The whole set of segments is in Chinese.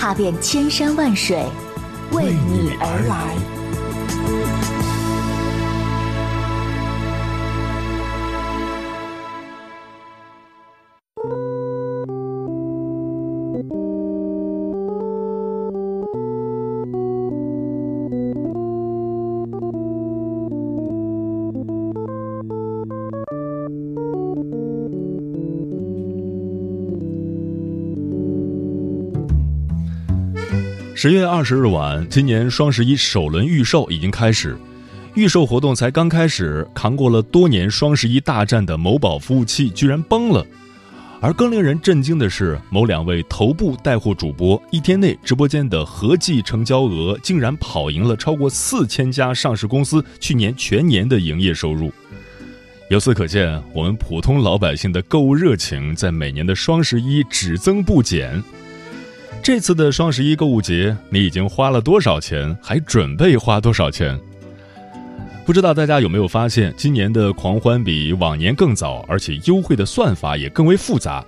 踏遍千山万水，为你而来。十月二十日晚，今年双十一首轮预售已经开始，预售活动才刚开始，扛过了多年双十一大战的某宝服务器居然崩了。而更令人震惊的是，某两位头部带货主播一天内直播间的合计成交额竟然跑赢了超过四千家上市公司去年全年的营业收入。由此可见，我们普通老百姓的购物热情在每年的双十一只增不减。这次的双十一购物节，你已经花了多少钱？还准备花多少钱？不知道大家有没有发现，今年的狂欢比往年更早，而且优惠的算法也更为复杂。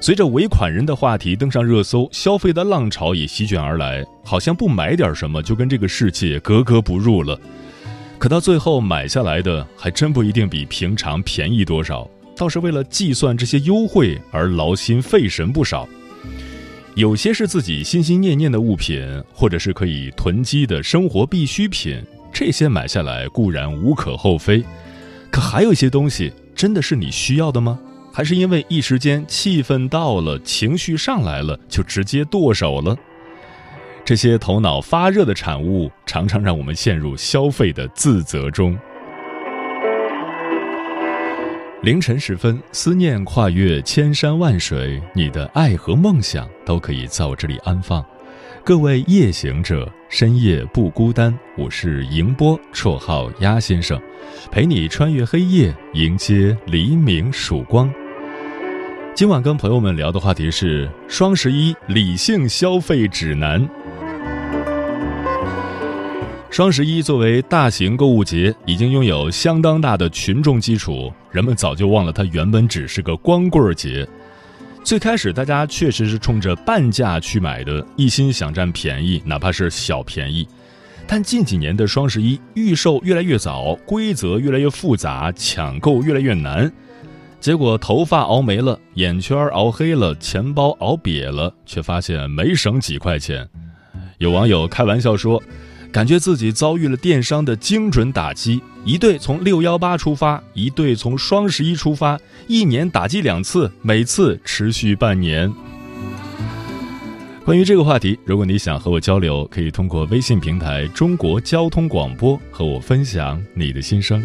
随着尾款人的话题登上热搜，消费的浪潮也席卷而来，好像不买点什么就跟这个世界格格不入了。可到最后买下来的，还真不一定比平常便宜多少，倒是为了计算这些优惠而劳心费神不少。有些是自己心心念念的物品，或者是可以囤积的生活必需品，这些买下来固然无可厚非。可还有一些东西，真的是你需要的吗？还是因为一时间气氛到了，情绪上来了，就直接剁手了？这些头脑发热的产物，常常让我们陷入消费的自责中。凌晨时分，思念跨越千山万水，你的爱和梦想都可以在我这里安放。各位夜行者，深夜不孤单。我是迎波，绰号鸭先生，陪你穿越黑夜，迎接黎明曙光。今晚跟朋友们聊的话题是双十一理性消费指南。双十一作为大型购物节，已经拥有相当大的群众基础，人们早就忘了它原本只是个光棍节。最开始大家确实是冲着半价去买的，一心想占便宜，哪怕是小便宜。但近几年的双十一预售越来越早，规则越来越复杂，抢购越来越难，结果头发熬没了，眼圈熬黑了，钱包熬瘪了，却发现没省几块钱。有网友开玩笑说。感觉自己遭遇了电商的精准打击，一对从六幺八出发，一对从双十一出发，一年打击两次，每次持续半年。关于这个话题，如果你想和我交流，可以通过微信平台“中国交通广播”和我分享你的心声。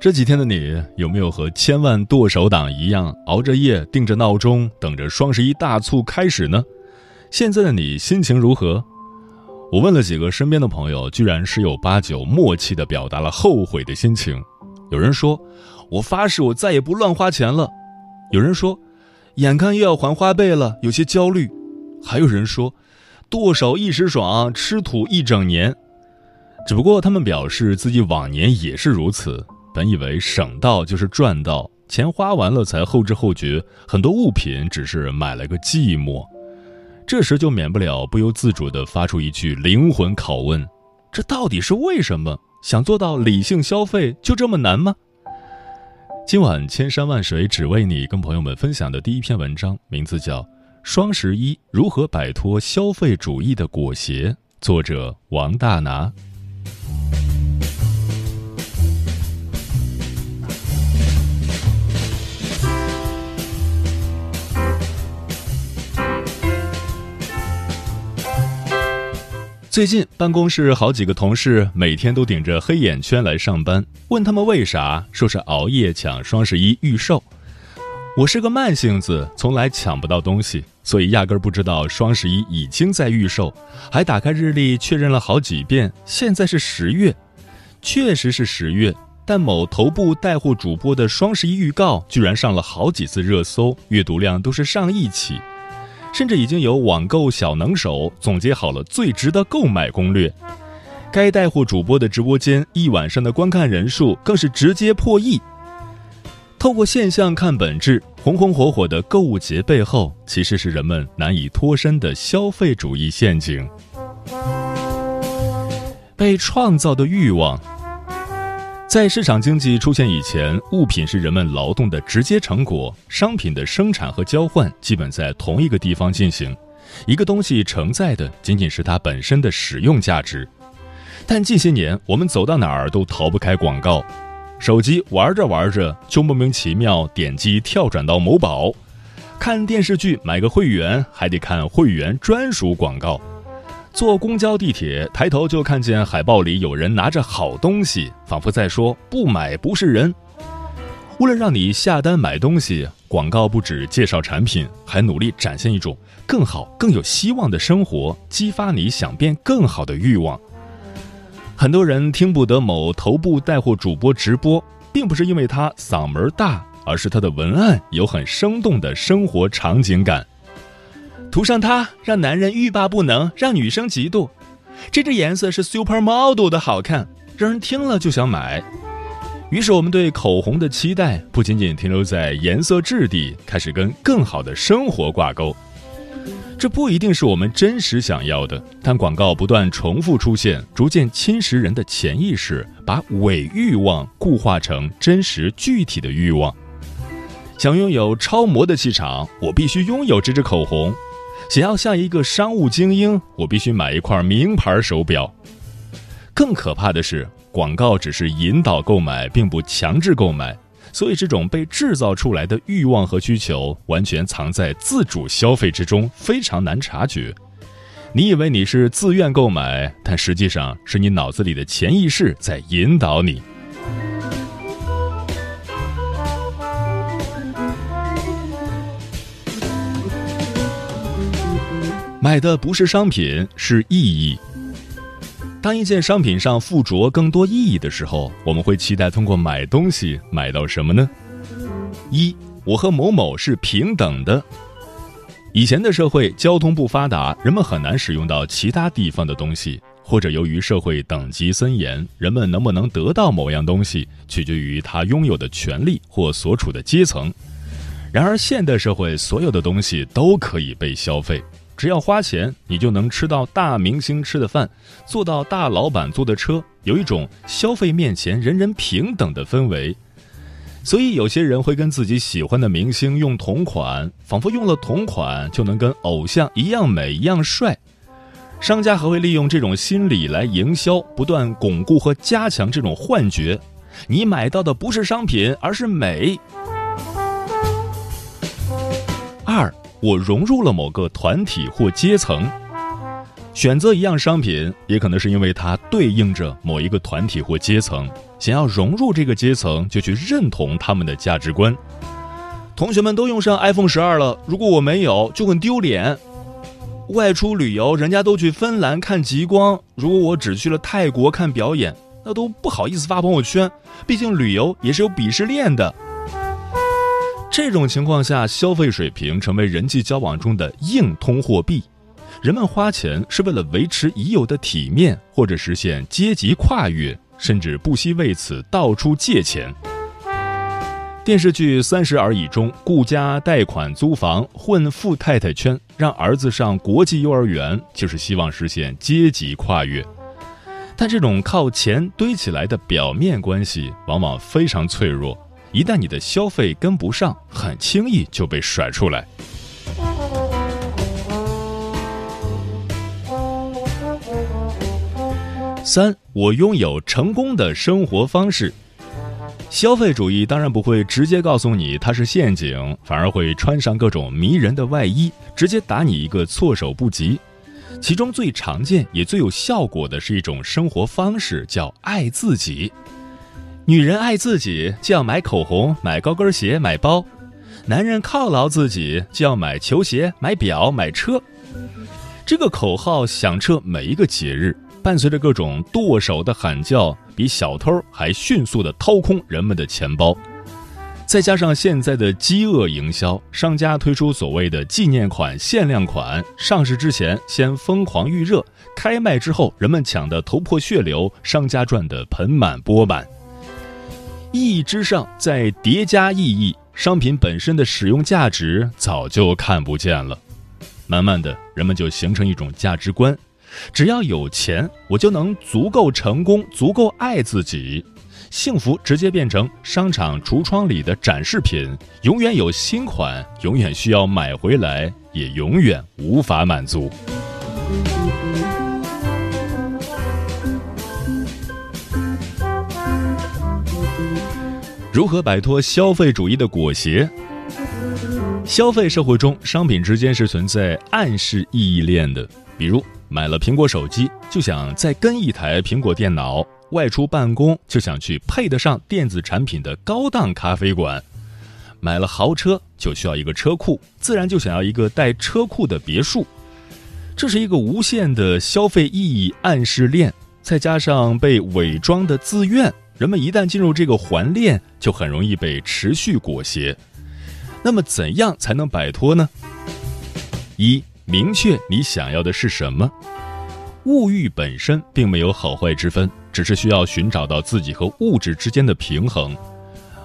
这几天的你有没有和千万剁手党一样熬着夜定着闹钟等着双十一大促开始呢？现在的你心情如何？我问了几个身边的朋友，居然十有八九默契地表达了后悔的心情。有人说：“我发誓，我再也不乱花钱了。”有人说：“眼看又要还花呗了，有些焦虑。”还有人说：“剁手一时爽，吃土一整年。”只不过他们表示自己往年也是如此。本以为省到就是赚到，钱花完了才后知后觉，很多物品只是买了个寂寞。这时就免不了不由自主地发出一句灵魂拷问：这到底是为什么？想做到理性消费就这么难吗？今晚千山万水只为你，跟朋友们分享的第一篇文章，名字叫《双十一如何摆脱消费主义的裹挟》，作者王大拿。最近办公室好几个同事每天都顶着黑眼圈来上班，问他们为啥，说是熬夜抢双十一预售。我是个慢性子，从来抢不到东西，所以压根儿不知道双十一已经在预售，还打开日历确认了好几遍，现在是十月，确实是十月，但某头部带货主播的双十一预告居然上了好几次热搜，阅读量都是上亿起。甚至已经有网购小能手总结好了最值得购买攻略。该带货主播的直播间一晚上的观看人数更是直接破亿。透过现象看本质，红红火火的购物节背后，其实是人们难以脱身的消费主义陷阱。被创造的欲望。在市场经济出现以前，物品是人们劳动的直接成果，商品的生产和交换基本在同一个地方进行。一个东西承载的仅仅是它本身的使用价值。但近些年，我们走到哪儿都逃不开广告，手机玩着玩着就莫名其妙点击跳转到某宝，看电视剧买个会员还得看会员专属广告。坐公交、地铁，抬头就看见海报里有人拿着好东西，仿佛在说“不买不是人”。为了让你下单买东西，广告不止介绍产品，还努力展现一种更好、更有希望的生活，激发你想变更好的欲望。很多人听不得某头部带货主播直播，并不是因为他嗓门大，而是他的文案有很生动的生活场景感。涂上它，让男人欲罢不能，让女生嫉妒。这支颜色是 supermodel 的好看，让人听了就想买。于是，我们对口红的期待不仅仅停留在颜色质地，开始跟更好的生活挂钩。这不一定是我们真实想要的，但广告不断重复出现，逐渐侵蚀人的潜意识，把伪欲望固化成真实具体的欲望。想拥有超模的气场，我必须拥有这支口红。想要像一个商务精英，我必须买一块名牌手表。更可怕的是，广告只是引导购买，并不强制购买，所以这种被制造出来的欲望和需求，完全藏在自主消费之中，非常难察觉。你以为你是自愿购买，但实际上是你脑子里的潜意识在引导你。买的不是商品，是意义。当一件商品上附着更多意义的时候，我们会期待通过买东西买到什么呢？一，我和某某是平等的。以前的社会交通不发达，人们很难使用到其他地方的东西，或者由于社会等级森严，人们能不能得到某样东西取决于他拥有的权利或所处的阶层。然而现代社会，所有的东西都可以被消费。只要花钱，你就能吃到大明星吃的饭，坐到大老板坐的车，有一种消费面前人人平等的氛围。所以，有些人会跟自己喜欢的明星用同款，仿佛用了同款就能跟偶像一样美一样帅。商家还会利用这种心理来营销，不断巩固和加强这种幻觉：你买到的不是商品，而是美。二。我融入了某个团体或阶层，选择一样商品，也可能是因为它对应着某一个团体或阶层，想要融入这个阶层，就去认同他们的价值观。同学们都用上 iPhone 十二了，如果我没有，就很丢脸。外出旅游，人家都去芬兰看极光，如果我只去了泰国看表演，那都不好意思发朋友圈，毕竟旅游也是有鄙视链的。这种情况下，消费水平成为人际交往中的硬通货币。人们花钱是为了维持已有的体面，或者实现阶级跨越，甚至不惜为此到处借钱。电视剧《三十而已》中，顾家贷款租房混富太太圈，让儿子上国际幼儿园，就是希望实现阶级跨越。但这种靠钱堆起来的表面关系，往往非常脆弱，一旦你的消费跟不上，很轻易就被甩出来。三，我拥有成功的生活方式。消费主义当然不会直接告诉你它是陷阱，反而会穿上各种迷人的外衣，直接打你一个措手不及。其中最常见也最有效果的是一种生活方式，叫爱自己。女人爱自己就要买口红、买高跟鞋、买包；男人犒劳自己就要买球鞋、买表、买车。这个口号响彻每一个节日。伴随着各种剁手的喊叫，比小偷还迅速地掏空人们的钱包。再加上现在的饥饿营销，商家推出所谓的纪念款、限量款，上市之前先疯狂预热，开卖之后人们抢得头破血流，商家赚得盆满钵满。意义之上再叠加意义，商品本身的使用价值早就看不见了。慢慢的，人们就形成一种价值观。只要有钱，我就能足够成功，足够爱自己，幸福直接变成商场橱窗里的展示品，永远有新款，永远需要买回来，也永远无法满足。如何摆脱消费主义的裹挟？消费社会中，商品之间是存在暗示意义链的，比如。买了苹果手机，就想再跟一台苹果电脑；外出办公，就想去配得上电子产品的高档咖啡馆；买了豪车，就需要一个车库，自然就想要一个带车库的别墅。这是一个无限的消费意义暗示链，再加上被伪装的自愿，人们一旦进入这个环链，就很容易被持续裹挟。那么，怎样才能摆脱呢？一。明确你想要的是什么，物欲本身并没有好坏之分，只是需要寻找到自己和物质之间的平衡。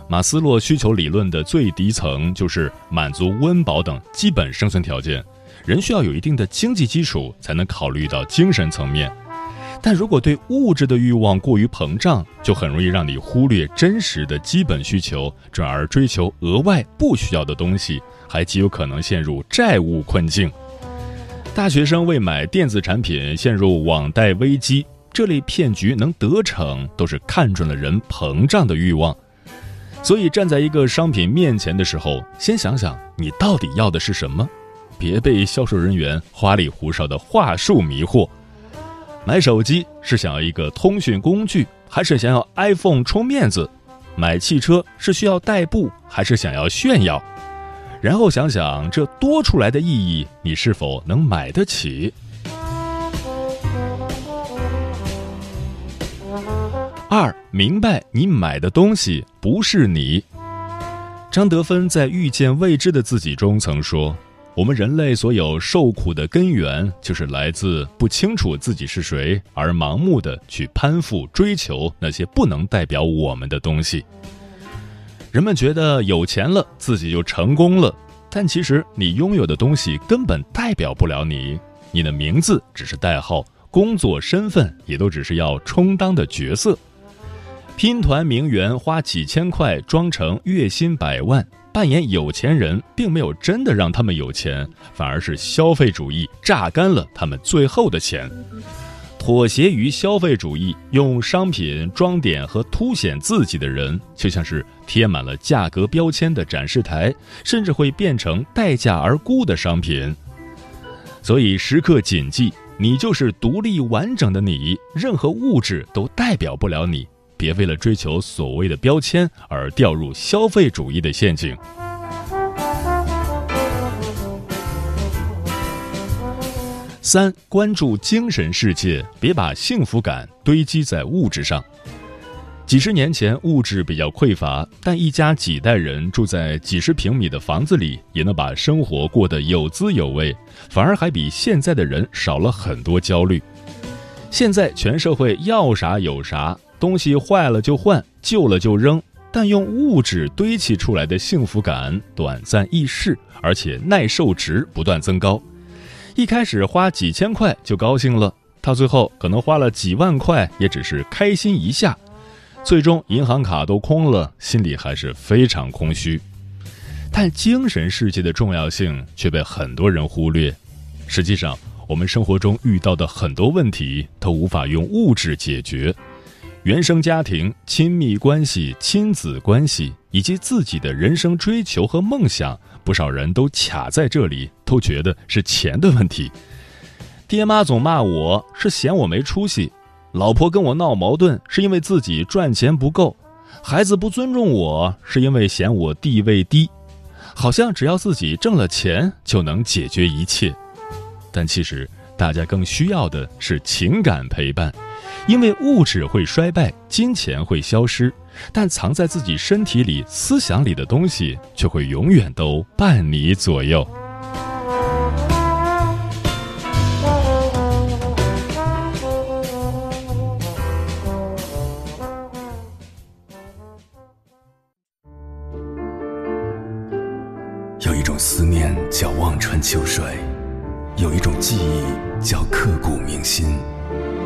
马斯洛需求理论的最低层就是满足温饱等基本生存条件，人需要有一定的经济基础才能考虑到精神层面。但如果对物质的欲望过于膨胀，就很容易让你忽略真实的基本需求，转而追求额外不需要的东西，还极有可能陷入债务困境。大学生为买电子产品陷入网贷危机，这类骗局能得逞，都是看准了人膨胀的欲望。所以，站在一个商品面前的时候，先想想你到底要的是什么，别被销售人员花里胡哨的话术迷惑。买手机是想要一个通讯工具，还是想要 iPhone 充面子？买汽车是需要代步，还是想要炫耀？然后想想这多出来的意义，你是否能买得起？二，明白你买的东西不是你。张德芬在《遇见未知的自己》中曾说：“我们人类所有受苦的根源，就是来自不清楚自己是谁，而盲目的去攀附、追求那些不能代表我们的东西。”人们觉得有钱了，自己就成功了，但其实你拥有的东西根本代表不了你。你的名字只是代号，工作身份也都只是要充当的角色。拼团名媛花几千块装成月薪百万，扮演有钱人，并没有真的让他们有钱，反而是消费主义榨干了他们最后的钱。妥协于消费主义，用商品装点和凸显自己的人，就像是贴满了价格标签的展示台，甚至会变成待价而沽的商品。所以时刻谨记，你就是独立完整的你，任何物质都代表不了你。别为了追求所谓的标签而掉入消费主义的陷阱。三、关注精神世界，别把幸福感堆积在物质上。几十年前物质比较匮乏，但一家几代人住在几十平米的房子里，也能把生活过得有滋有味，反而还比现在的人少了很多焦虑。现在全社会要啥有啥，东西坏了就换，旧了就扔，但用物质堆砌出来的幸福感短暂易逝，而且耐受值不断增高。一开始花几千块就高兴了，到最后可能花了几万块，也只是开心一下。最终，银行卡都空了，心里还是非常空虚。但精神世界的重要性却被很多人忽略。实际上，我们生活中遇到的很多问题都无法用物质解决。原生家庭、亲密关系、亲子关系以及自己的人生追求和梦想，不少人都卡在这里，都觉得是钱的问题。爹妈总骂我是嫌我没出息。老婆跟我闹矛盾，是因为自己赚钱不够；孩子不尊重我，是因为嫌我地位低。好像只要自己挣了钱，就能解决一切。但其实，大家更需要的是情感陪伴，因为物质会衰败，金钱会消失，但藏在自己身体里、思想里的东西，却会永远都伴你左右。有一种思念叫望穿秋水，有一种记忆叫刻骨铭心，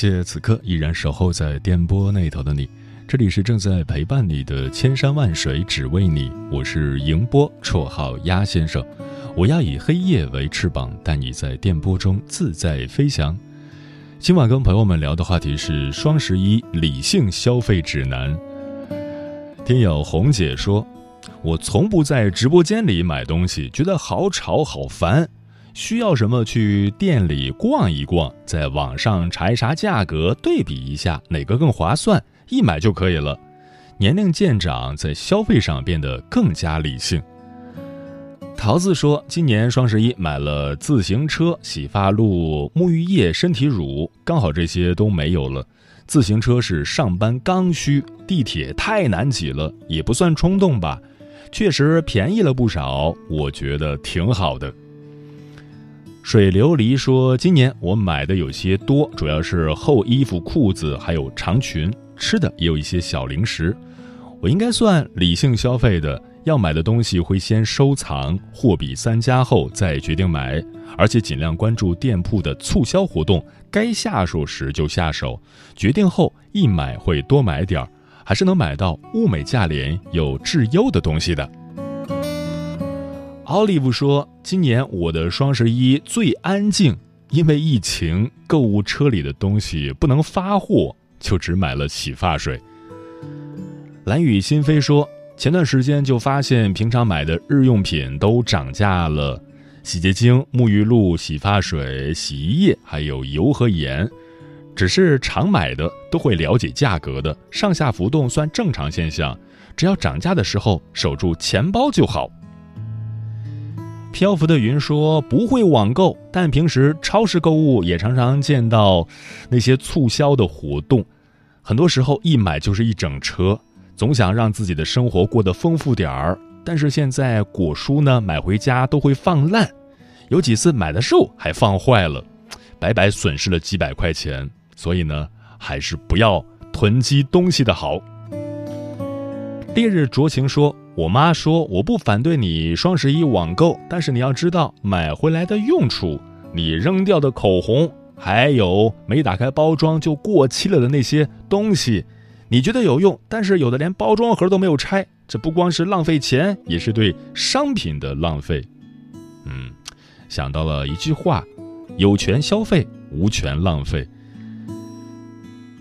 谢此刻依然守候在电波那头的你，这里是正在陪伴你的千山万水只为你，我是迎波，绰号鸭先生，我要以黑夜为翅膀，带你在电波中自在飞翔。今晚跟朋友们聊的话题是双十一理性消费指南。听友红姐说，我从不在直播间里买东西，觉得好吵好烦。需要什么去店里逛一逛，在网上查一查价格，对比一下哪个更划算，一买就可以了。年龄渐长，在消费上变得更加理性。桃子说，今年双十一买了自行车、洗发露、沐浴液、身体乳，刚好这些都没有了。自行车是上班刚需，地铁太难挤了，也不算冲动吧，确实便宜了不少，我觉得挺好的。水琉璃说：“今年我买的有些多，主要是厚衣服、裤子，还有长裙。吃的也有一些小零食。我应该算理性消费的，要买的东西会先收藏，货比三家后再决定买，而且尽量关注店铺的促销活动，该下手时就下手。决定后一买会多买点儿，还是能买到物美价廉、有质优的东西的。”奥利弗说：“今年我的双十一最安静，因为疫情，购物车里的东西不能发货，就只买了洗发水。”蓝雨心飞说：“前段时间就发现，平常买的日用品都涨价了，洗洁精、沐浴露、洗发水、洗衣液，还有油和盐。只是常买的都会了解价格的，上下浮动算正常现象，只要涨价的时候守住钱包就好。”漂浮的云说不会网购，但平时超市购物也常常见到那些促销的活动，很多时候一买就是一整车，总想让自己的生活过得丰富点儿。但是现在果蔬呢，买回家都会放烂，有几次买的时候还放坏了，白白损失了几百块钱。所以呢，还是不要囤积东西的好。烈日灼情说。我妈说：“我不反对你双十一网购，但是你要知道买回来的用处。你扔掉的口红，还有没打开包装就过期了的那些东西，你觉得有用，但是有的连包装盒都没有拆，这不光是浪费钱，也是对商品的浪费。”嗯，想到了一句话：“有权消费，无权浪费。”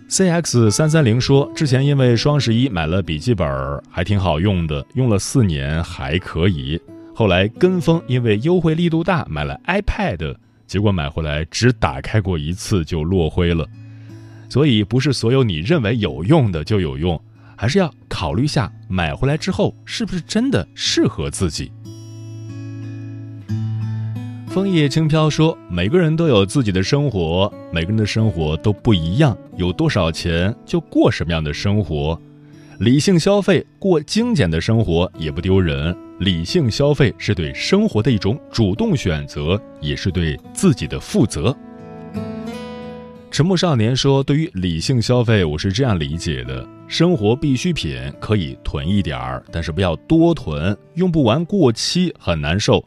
C X 三三零说，之前因为双十一买了笔记本，还挺好用的，用了四年还可以。后来跟风，因为优惠力度大，买了 iPad，结果买回来只打开过一次就落灰了。所以，不是所有你认为有用的就有用，还是要考虑下买回来之后是不是真的适合自己。枫叶轻飘说：“每个人都有自己的生活，每个人的生活都不一样。有多少钱就过什么样的生活，理性消费，过精简的生活也不丢人。理性消费是对生活的一种主动选择，也是对自己的负责。”沉默少年说：“对于理性消费，我是这样理解的：生活必需品可以囤一点儿，但是不要多囤，用不完过期很难受。”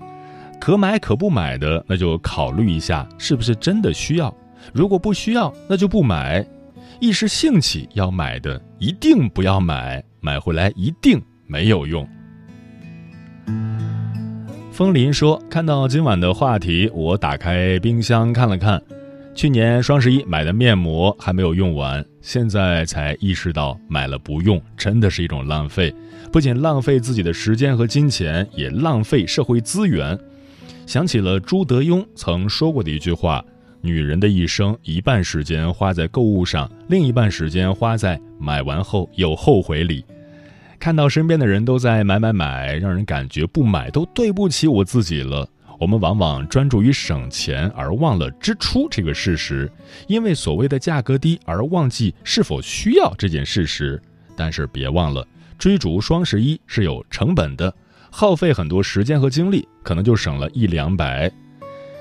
可买可不买的，那就考虑一下是不是真的需要。如果不需要，那就不买。一时兴起要买的，一定不要买，买回来一定没有用。风林说：“看到今晚的话题，我打开冰箱看了看，去年双十一买的面膜还没有用完，现在才意识到买了不用，真的是一种浪费。不仅浪费自己的时间和金钱，也浪费社会资源。”想起了朱德庸曾说过的一句话：“女人的一生，一半时间花在购物上，另一半时间花在买完后有后悔里。”看到身边的人都在买买买，让人感觉不买都对不起我自己了。我们往往专注于省钱而忘了支出这个事实，因为所谓的价格低而忘记是否需要这件事实。但是别忘了，追逐双十一是有成本的。耗费很多时间和精力，可能就省了一两百。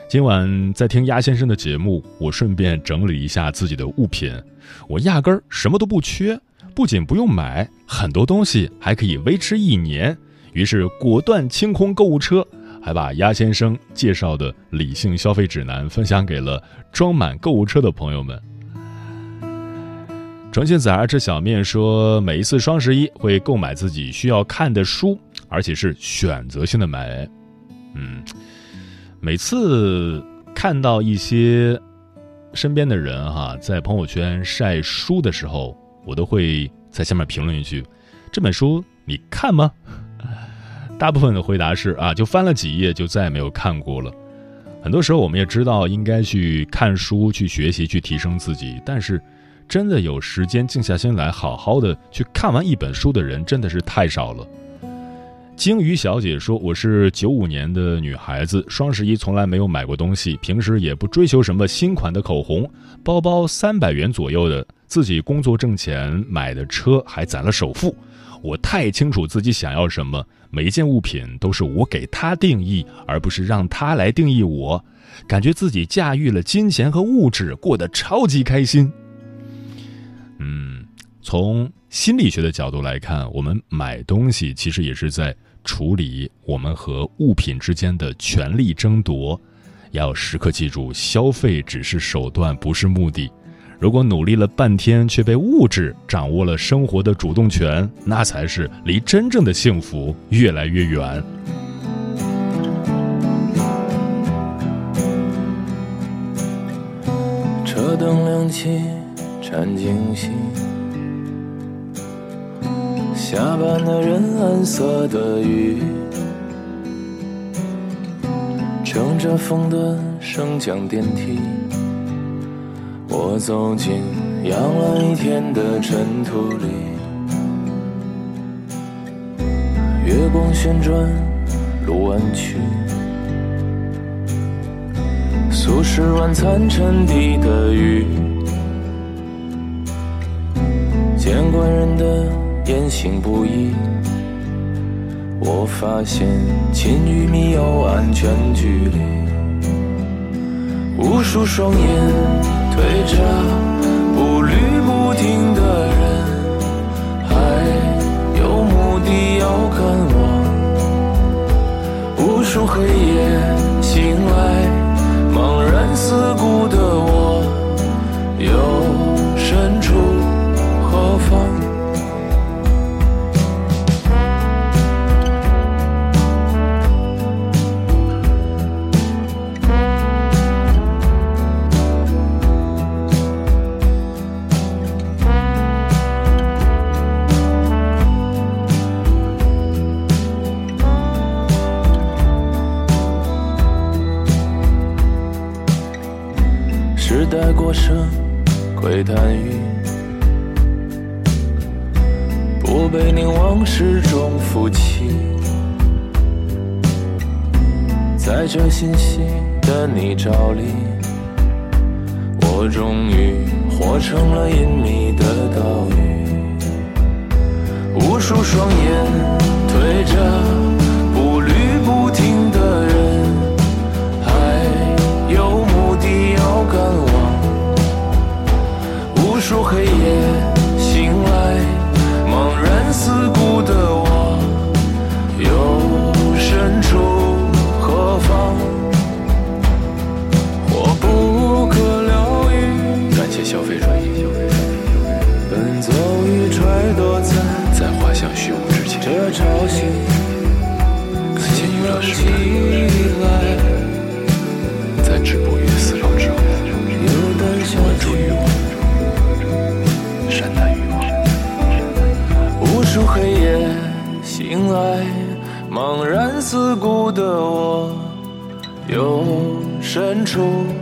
今晚在听鸭先生的节目，我顺便整理一下自己的物品。我压根儿什么都不缺，不仅不用买很多东西，还可以维持一年。于是果断清空购物车，还把鸭先生介绍的理性消费指南分享给了装满购物车的朋友们。重庆崽儿吃小面说，每一次双十一会购买自己需要看的书。而且是选择性的买，嗯，每次看到一些身边的人哈在朋友圈晒书的时候，我都会在下面评论一句：“这本书你看吗？” 大部分的回答是啊，就翻了几页就再也没有看过了。很多时候我们也知道应该去看书、去学习、去提升自己，但是真的有时间静下心来好好的去看完一本书的人，真的是太少了。鲸鱼小姐说：“我是九五年的女孩子，双十一从来没有买过东西，平时也不追求什么新款的口红，包包三百元左右的，自己工作挣钱买的车还攒了首付。我太清楚自己想要什么，每一件物品都是我给他定义，而不是让他来定义我。感觉自己驾驭了金钱和物质，过得超级开心。嗯，从心理学的角度来看，我们买东西其实也是在。”处理我们和物品之间的权力争夺，要时刻记住，消费只是手段，不是目的。如果努力了半天却被物质掌握了生活的主动权，那才是离真正的幸福越来越远。车灯亮起，看惊喜。下班的人，蓝色的雨，乘着风的升降电梯，我走进养了一天的尘土里。月光旋转，路弯曲，素食晚餐沉底的鱼，见惯人的。言行不一，我发现亲与密有安全距离。无数双眼对着步履不停的人，还有目的要赶往。无数黑夜醒来，茫然四顾的我，又身处时代过剩窥探欲，不被凝望始终负气。在这信息的泥沼里，我终于活成了隐秘的岛屿。无数双眼推着无数黑夜醒来，茫然四顾的我，又身处何方？我不可疗愈。感谢消费转移，奔走已揣度在在滑向虚无之前，这潮汐，感谢娱乐时起代，深，处？